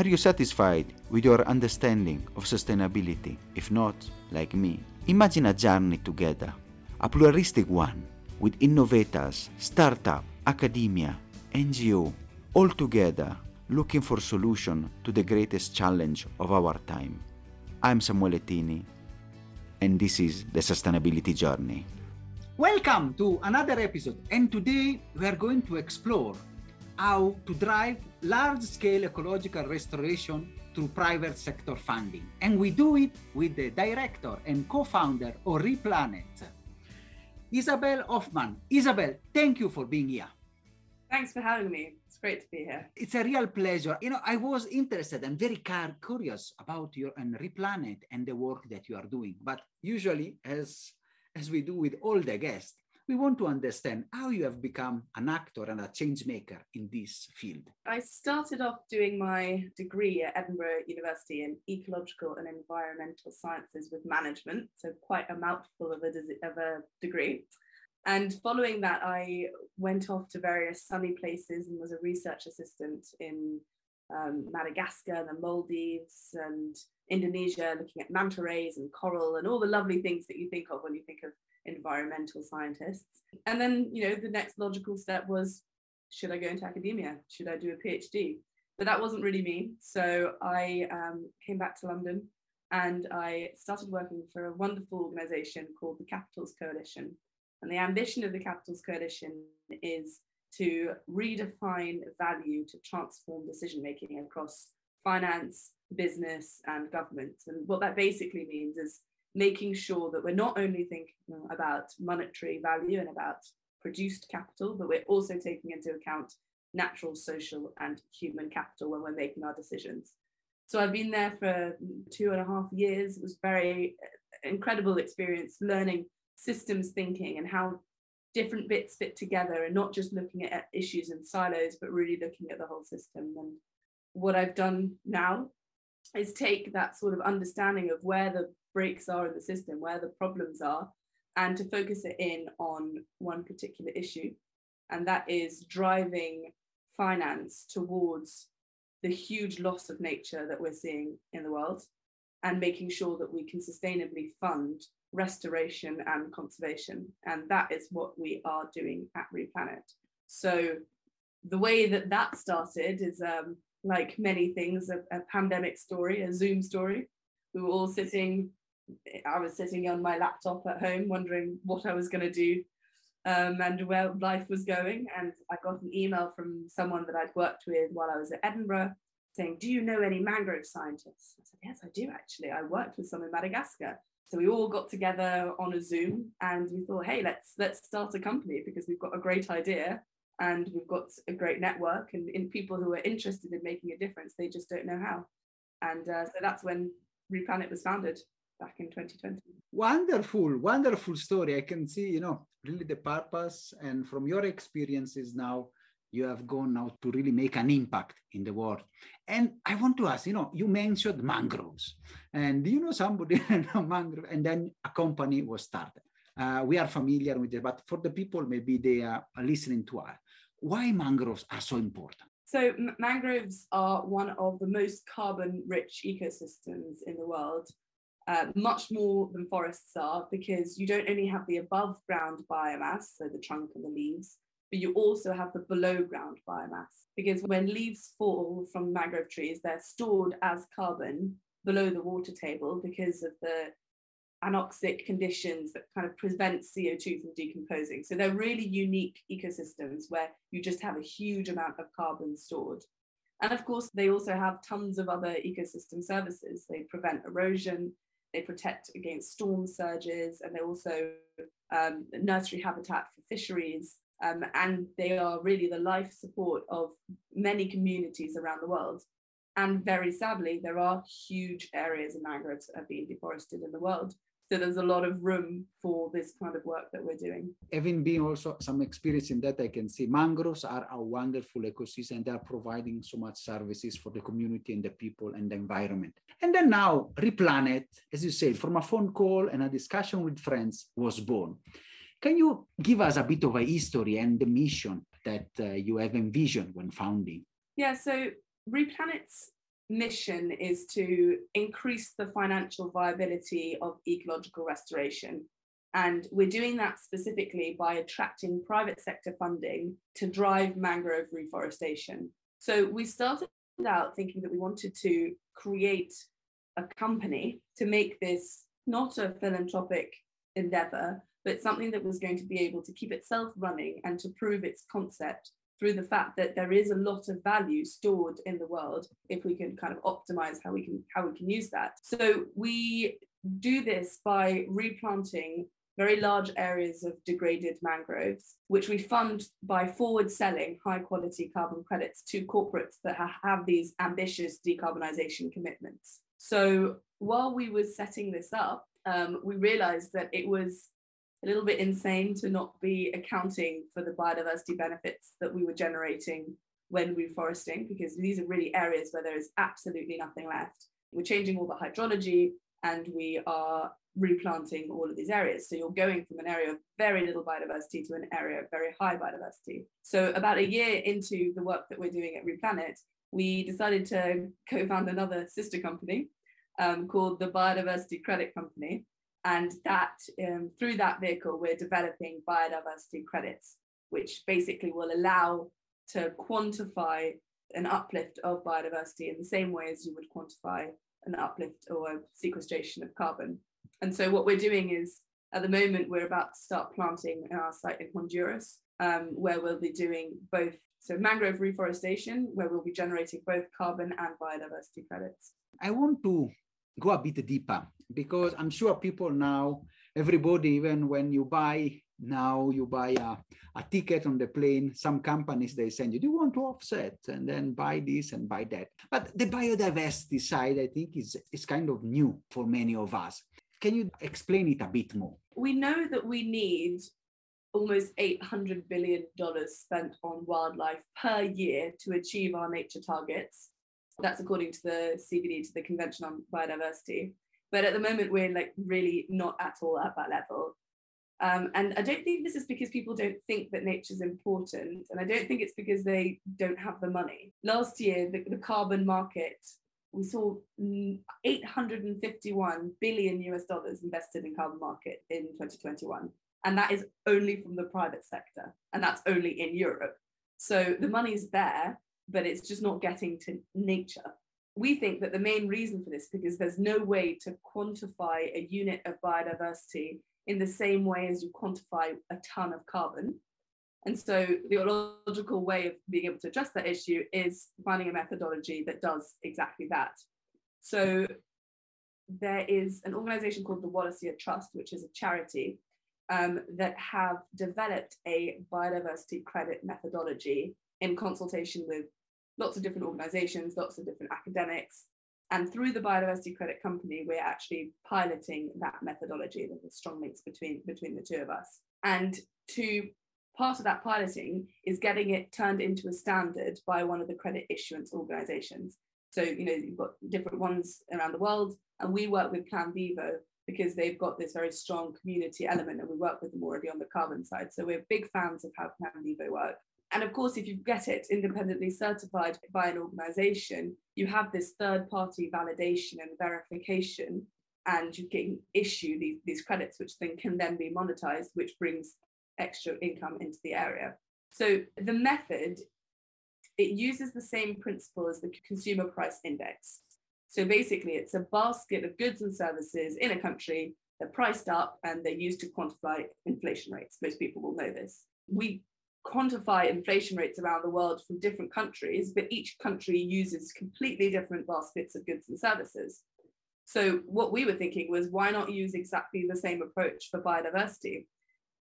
Are you satisfied with your understanding of sustainability? If not, like me, imagine a journey together, a pluralistic one with innovators, startup, academia, NGO, all together looking for solution to the greatest challenge of our time. I'm Samuele Tini, and this is the Sustainability Journey. Welcome to another episode, and today we are going to explore how to drive large-scale ecological restoration through private sector funding. And we do it with the director and co-founder of Replanet, Isabel Hoffmann. Isabel, thank you for being here. Thanks for having me. It's great to be here. It's a real pleasure. You know, I was interested and very curious about your and Replanet and the work that you are doing. But usually, as as we do with all the guests, we want to understand how you have become an actor and a change maker in this field. I started off doing my degree at Edinburgh University in ecological and environmental sciences with management, so quite a mouthful of a, of a degree. And following that, I went off to various sunny places and was a research assistant in um, Madagascar and the Maldives and Indonesia, looking at manta rays and coral and all the lovely things that you think of when you think of environmental scientists. And then, you know, the next logical step was should I go into academia? Should I do a PhD? But that wasn't really me. So I um, came back to London and I started working for a wonderful organization called the Capitals Coalition. And the ambition of the Capitals Coalition is to redefine value to transform decision making across finance, business, and government. And what that basically means is making sure that we're not only thinking about monetary value and about produced capital, but we're also taking into account natural, social, and human capital when we're making our decisions. So I've been there for two and a half years. It was very uh, incredible experience learning systems thinking and how different bits fit together and not just looking at issues in silos, but really looking at the whole system. And what I've done now is take that sort of understanding of where the breaks are in the system, where the problems are, and to focus it in on one particular issue. And that is driving finance towards the huge loss of nature that we're seeing in the world and making sure that we can sustainably fund restoration and conservation. And that is what we are doing at Replanet. So the way that that started is um, like many things, a, a pandemic story, a Zoom story. We were all sitting I was sitting on my laptop at home wondering what I was going to do um, and where life was going. And I got an email from someone that I'd worked with while I was at Edinburgh saying, Do you know any mangrove scientists? I said, Yes, I do actually. I worked with some in Madagascar. So we all got together on a Zoom and we thought, hey, let's let's start a company because we've got a great idea and we've got a great network and in people who are interested in making a difference, they just don't know how. And uh, so that's when Replanet was founded back in 2020. Wonderful, wonderful story. I can see, you know, really the purpose. And from your experiences now, you have gone now to really make an impact in the world. And I want to ask, you know, you mentioned mangroves. And do you know somebody mangrove? And then a company was started. Uh, we are familiar with it, but for the people, maybe they are listening to us. Why mangroves are so important? So, mangroves are one of the most carbon rich ecosystems in the world uh, much more than forests are because you don't only have the above ground biomass, so the trunk and the leaves, but you also have the below ground biomass. Because when leaves fall from mangrove trees, they're stored as carbon below the water table because of the anoxic conditions that kind of prevent CO2 from decomposing. So they're really unique ecosystems where you just have a huge amount of carbon stored. And of course, they also have tons of other ecosystem services. They prevent erosion, they protect against storm surges, and they're also um, nursery habitat for fisheries. Um, and they are really the life support of many communities around the world. And very sadly, there are huge areas of mangroves that have been deforested in the world. So there's a lot of room for this kind of work that we're doing. Having been also some experience in that, I can see mangroves are a wonderful ecosystem. They are providing so much services for the community and the people and the environment. And then now Replanet, as you said, from a phone call and a discussion with friends was born. Can you give us a bit of a history and the mission that uh, you have envisioned when founding? Yeah, so Replanet's mission is to increase the financial viability of ecological restoration. And we're doing that specifically by attracting private sector funding to drive mangrove reforestation. So we started out thinking that we wanted to create a company to make this not a philanthropic endeavor, but something that was going to be able to keep itself running and to prove its concept through the fact that there is a lot of value stored in the world if we can kind of optimize how we can how we can use that so we do this by replanting very large areas of degraded mangroves, which we fund by forward selling high quality carbon credits to corporates that have these ambitious decarbonisation commitments. So while we were setting this up, um, we realized that it was a little bit insane to not be accounting for the biodiversity benefits that we were generating when reforesting, because these are really areas where there is absolutely nothing left. We're changing all the hydrology and we are replanting all of these areas. So you're going from an area of very little biodiversity to an area of very high biodiversity. So about a year into the work that we're doing at Replanet, we decided to co-found another sister company um, called the Biodiversity Credit Company, and that um, through that vehicle, we're developing biodiversity credits, which basically will allow to quantify an uplift of biodiversity in the same way as you would quantify an uplift or sequestration of carbon. And so what we're doing is at the moment, we're about to start planting in our site in Honduras, um, where we'll be doing both so mangrove reforestation, where we'll be generating both carbon and biodiversity credits. I want to go a bit deeper because I'm sure people now, everybody, even when you buy now you buy a, a ticket on the plane some companies they send you do you want to offset and then buy this and buy that? But the biodiversity side i think is is kind of new for many of us. Can you explain it a bit more? We know that we need almost $800 billion spent on wildlife per year to achieve our nature targets. That's according to the CBD, to the Convention on Biodiversity. But at the moment, we're like really not at all at that level. Um, and I don't think this is because people don't think that nature's important. And I don't think it's because they don't have the money. Last year, the, the carbon market, we saw 851 billion US dollars invested in carbon market in 2021. And that is only from the private sector. And that's only in Europe. So the money's there, but it's just not getting to nature. We think that the main reason for this because there's no way to quantify a unit of biodiversity in the same way as you quantify a ton of carbon. And so the logical way of being able to address that issue is finding a methodology that does exactly that. So there is an organization called the Wallacea Trust, which is a charity um, that have developed a biodiversity credit methodology in consultation with lots of different organizations, lots of different academics. And through the Biodiversity Credit Company, we're actually piloting that methodology. There's strong links between, between the two of us. And to part of that piloting is getting it turned into a standard by one of the credit issuance organizations. So, you know, you've got different ones around the world, and we work with Plan Vivo because they've got this very strong community element, and we work with them already on the carbon side. So we're big fans of how Plan Vivo work. And of course, if you get it independently certified by an organization, you have this third party validation and verification, and you can issue these, these credits, which then can then be monetized, which brings extra income into the area. So the method, it uses the same principle as the consumer price index. So basically, it's a basket of goods and services in a country. They're priced up and they're used to quantify inflation rates. Most people will know this. We quantify inflation rates around the world from different countries, but each country uses completely different baskets of goods and services. So what we were thinking was why not use exactly the same approach for biodiversity?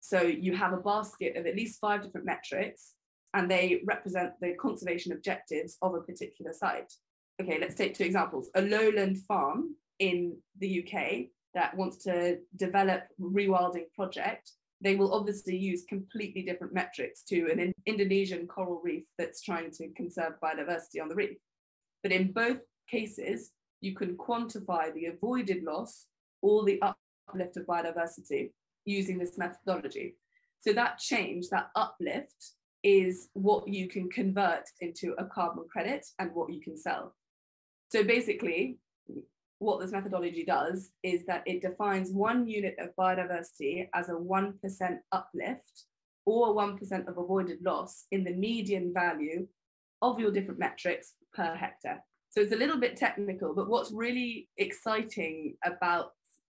So you have a basket of at least five different metrics and they represent the conservation objectives of a particular site. Okay, let's take two examples. A lowland farm in the UK that wants to develop rewilding project they will obviously use completely different metrics to an Indonesian coral reef that's trying to conserve biodiversity on the reef. But in both cases, you can quantify the avoided loss or the uplift of biodiversity using this methodology. So that change, that uplift, is what you can convert into a carbon credit and what you can sell. So basically, what this methodology does is that it defines one unit of biodiversity as a 1% uplift or 1% of avoided loss in the median value of your different metrics per hectare. So it's a little bit technical, but what's really exciting about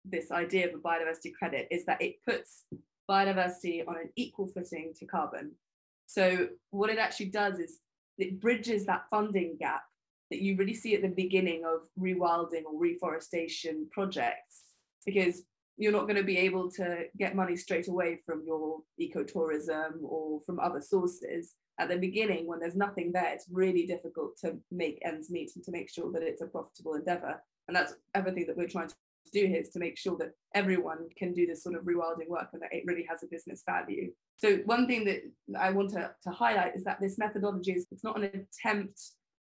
this idea of a biodiversity credit is that it puts biodiversity on an equal footing to carbon. So what it actually does is it bridges that funding gap that you really see at the beginning of rewilding or reforestation projects because you're not going to be able to get money straight away from your ecotourism or from other sources. At the beginning when there's nothing there it's really difficult to make ends meet and to make sure that it's a profitable endeavor. And that's everything that we're trying to do here is to make sure that everyone can do this sort of rewilding work and that it really has a business value. So one thing that i want to, to highlight is that this methodology is it's not an attempt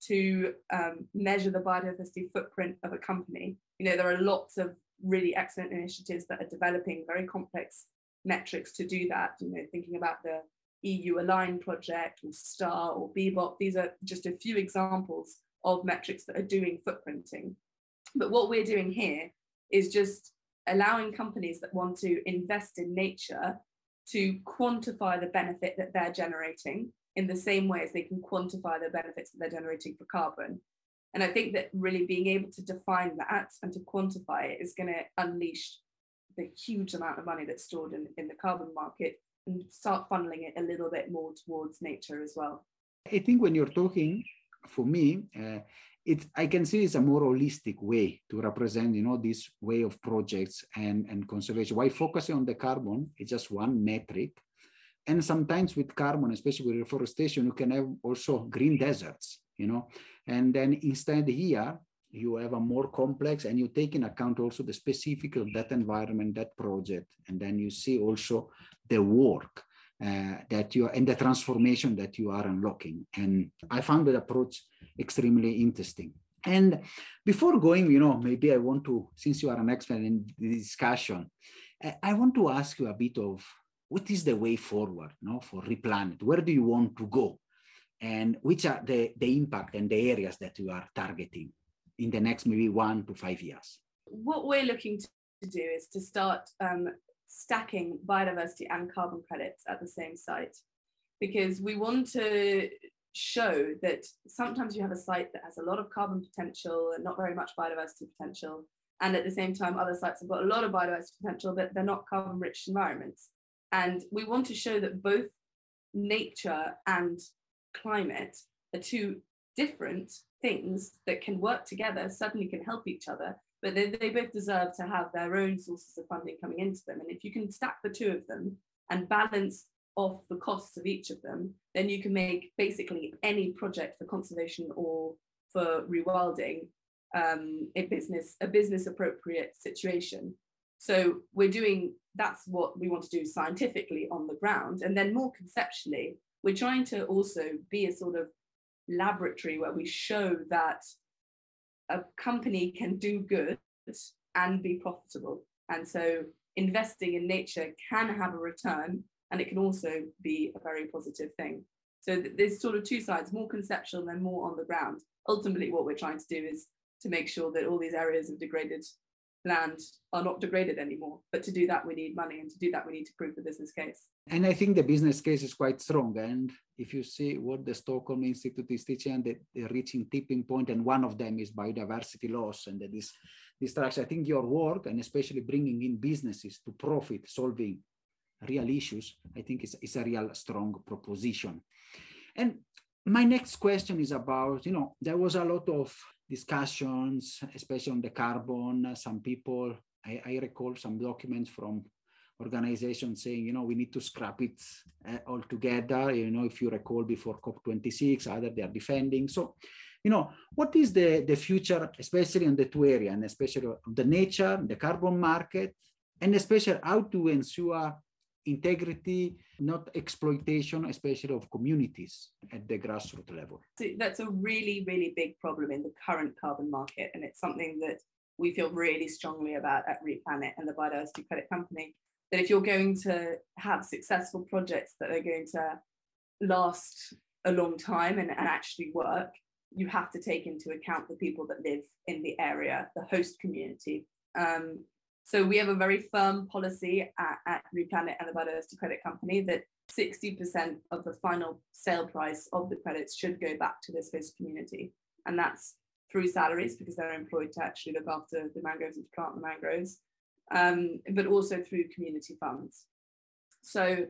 to um, measure the biodiversity footprint of a company. You know, there are lots of really excellent initiatives that are developing very complex metrics to do that. You know, thinking about the EU Align project or STAR or BBOP, these are just a few examples of metrics that are doing footprinting. But what we're doing here is just allowing companies that want to invest in nature to quantify the benefit that they're generating in the same way as they can quantify the benefits that they're generating for carbon. And I think that really being able to define that and to quantify it is going to unleash the huge amount of money that's stored in, in the carbon market and start funneling it a little bit more towards nature as well. I think when you're talking, for me, uh, it I can see it's a more holistic way to represent, you know, this way of projects and, and conservation. Why focusing on the carbon? It's just one metric and sometimes with carbon, especially with reforestation, you can have also green deserts, you know, and then instead here, you have a more complex and you take in account also the specific of that environment, that project, and then you see also the work uh, that you are and the transformation that you are unlocking. And I found that approach extremely interesting. And before going, you know, maybe I want to, since you are an expert in the discussion, I want to ask you a bit of what is the way forward no, for Replanet? Where do you want to go? And which are the, the impact and the areas that you are targeting in the next maybe one to five years? What we're looking to do is to start um, stacking biodiversity and carbon credits at the same site because we want to show that sometimes you have a site that has a lot of carbon potential and not very much biodiversity potential and at the same time other sites have got a lot of biodiversity potential but they're not carbon rich environments and we want to show that both nature and climate are two different things that can work together, suddenly can help each other, but they, they both deserve to have their own sources of funding coming into them. And if you can stack the two of them and balance off the costs of each of them, then you can make basically any project for conservation or for rewilding um, a business a business appropriate situation. So we're doing that's what we want to do scientifically on the ground. And then more conceptually, we're trying to also be a sort of laboratory where we show that a company can do good and be profitable. And so investing in nature can have a return and it can also be a very positive thing. So there's sort of two sides, more conceptual and then more on the ground. Ultimately, what we're trying to do is to make sure that all these areas of degraded land are not degraded anymore. But to do that, we need money, and to do that, we need to prove the business case. And I think the business case is quite strong. And if you see what the Stockholm Institute is teaching, that they're reaching tipping point, and one of them is biodiversity loss and this destruction. I think your work, and especially bringing in businesses to profit solving real issues, I think is, is a real strong proposition. And my next question is about, you know, there was a lot of discussions, especially on the carbon. Some people, I, I recall some documents from organizations saying, you know, we need to scrap it uh, altogether. You know, if you recall before COP26, either they are defending. So, you know, what is the, the future, especially in the two areas, and especially the nature, the carbon market, and especially how to ensure integrity, not exploitation, especially of communities at the grassroots level. That's a really, really big problem in the current carbon market. And it's something that we feel really strongly about at Replanet and the Biodiversity Credit Company. That if you're going to have successful projects that are going to last a long time and, and actually work, you have to take into account the people that live in the area, the host community. Um, so we have a very firm policy at, at Replanet and the Biodiversity Credit Company that 60% of the final sale price of the credits should go back to this host community. And that's through salaries because they're employed to actually look after the mangroves and to plant the mangroves, um, but also through community funds. So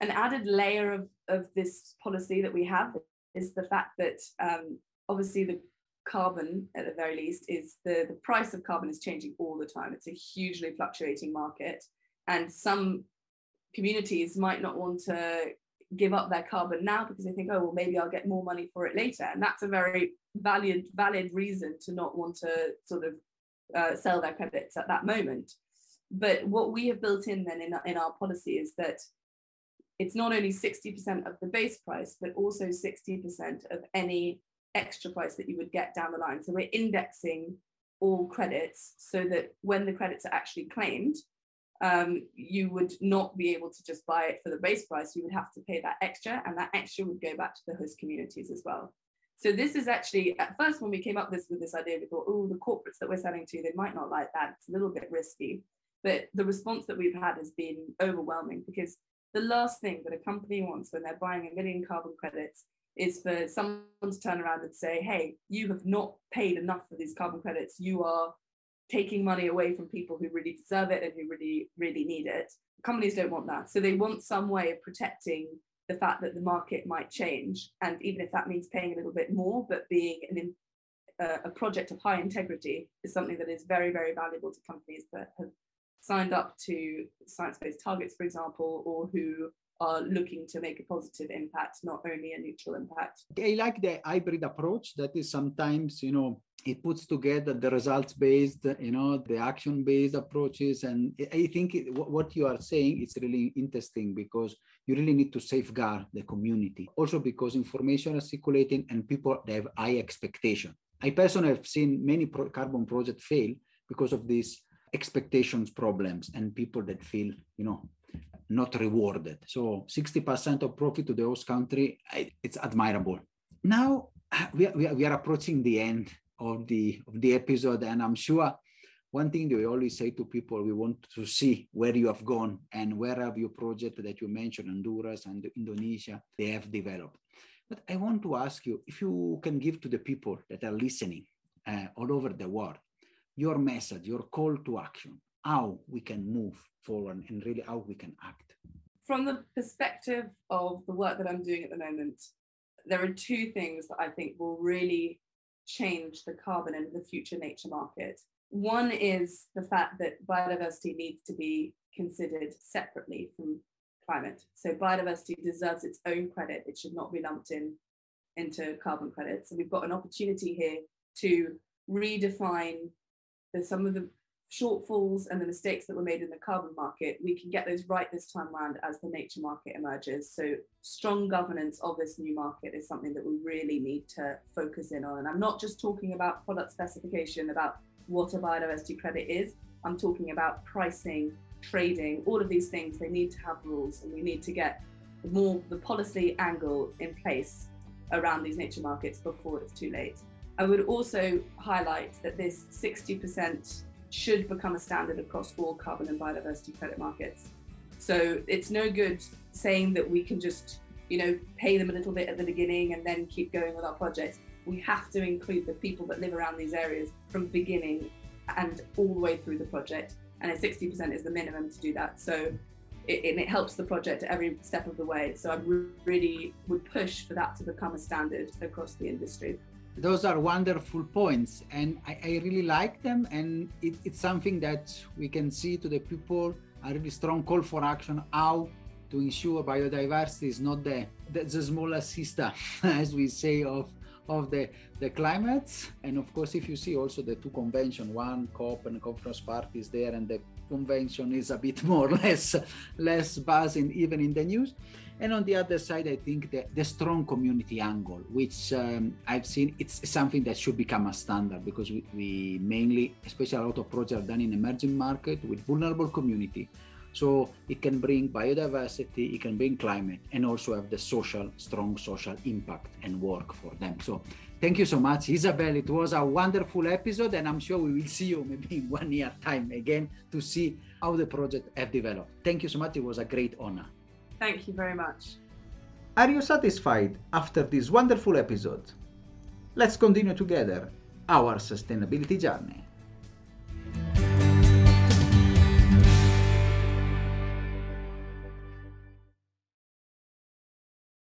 an added layer of, of this policy that we have is the fact that um, obviously the carbon at the very least is the, the price of carbon is changing all the time. It's a hugely fluctuating market. And some communities might not want to give up their carbon now because they think, oh, well, maybe I'll get more money for it later. And that's a very valid, valid reason to not want to sort of uh, sell their credits at that moment. But what we have built in then in, in our policy is that it's not only 60% of the base price, but also 60% of any extra price that you would get down the line. So we're indexing all credits so that when the credits are actually claimed, um, you would not be able to just buy it for the base price. You would have to pay that extra, and that extra would go back to the host communities as well. So this is actually at first when we came up this with this idea, we thought, oh, the corporates that we're selling to, they might not like that. It's a little bit risky. But the response that we've had has been overwhelming because the last thing that a company wants when they're buying a million carbon credits is for someone to turn around and say, hey, you have not paid enough for these carbon credits. You are taking money away from people who really deserve it and who really, really need it. Companies don't want that. So they want some way of protecting the fact that the market might change. And even if that means paying a little bit more, but being an, uh, a project of high integrity is something that is very, very valuable to companies that have signed up to science based targets, for example, or who are looking to make a positive impact, not only a neutral impact. I like the hybrid approach that is sometimes, you know, it puts together the results based, you know, the action based approaches. And I think what you are saying is really interesting because you really need to safeguard the community. Also, because information is circulating and people they have high expectation. I personally have seen many pro- carbon projects fail because of these expectations problems and people that feel, you know, not rewarded. So 60% of profit to the host country, it's admirable. Now we are, we are approaching the end of the of the episode, and I'm sure one thing that we always say to people, we want to see where you have gone and where have your project that you mentioned, Honduras and Indonesia, they have developed. But I want to ask you if you can give to the people that are listening uh, all over the world your message, your call to action, how we can move forward and really how we can act. From the perspective of the work that I'm doing at the moment, there are two things that I think will really change the carbon and the future nature market. One is the fact that biodiversity needs to be considered separately from climate. So biodiversity deserves its own credit. It should not be lumped in into carbon credits. And we've got an opportunity here to redefine the, some of the shortfalls and the mistakes that were made in the carbon market, we can get those right this time around as the nature market emerges. So strong governance of this new market is something that we really need to focus in on. And I'm not just talking about product specification, about what a biodiversity credit is. I'm talking about pricing, trading, all of these things. They need to have rules, and we need to get more the policy angle in place around these nature markets before it's too late. I would also highlight that this 60% should become a standard across all carbon and biodiversity credit markets. So it's no good saying that we can just, you know, pay them a little bit at the beginning and then keep going with our projects. We have to include the people that live around these areas from beginning and all the way through the project. And a 60% is the minimum to do that. So it, it helps the project every step of the way. So I really would push for that to become a standard across the industry those are wonderful points and I, I really like them and it, it's something that we can see to the people a really strong call for action how to ensure biodiversity is not the, the, the smallest sister as we say of of the the climate and of course if you see also the two convention one cop and conference parties there and the convention is a bit more or less less buzzing even in the news. And on the other side, I think the, the strong community angle, which um, I've seen, it's something that should become a standard because we, we mainly, especially a lot of projects are done in emerging market with vulnerable community So it can bring biodiversity, it can bring climate, and also have the social, strong social impact and work for them. So thank you so much, Isabel. It was a wonderful episode, and I'm sure we will see you maybe in one year time again to see how the project have developed. Thank you so much. It was a great honor. Thank you very much. Are you satisfied after this wonderful episode? Let's continue together our sustainability journey.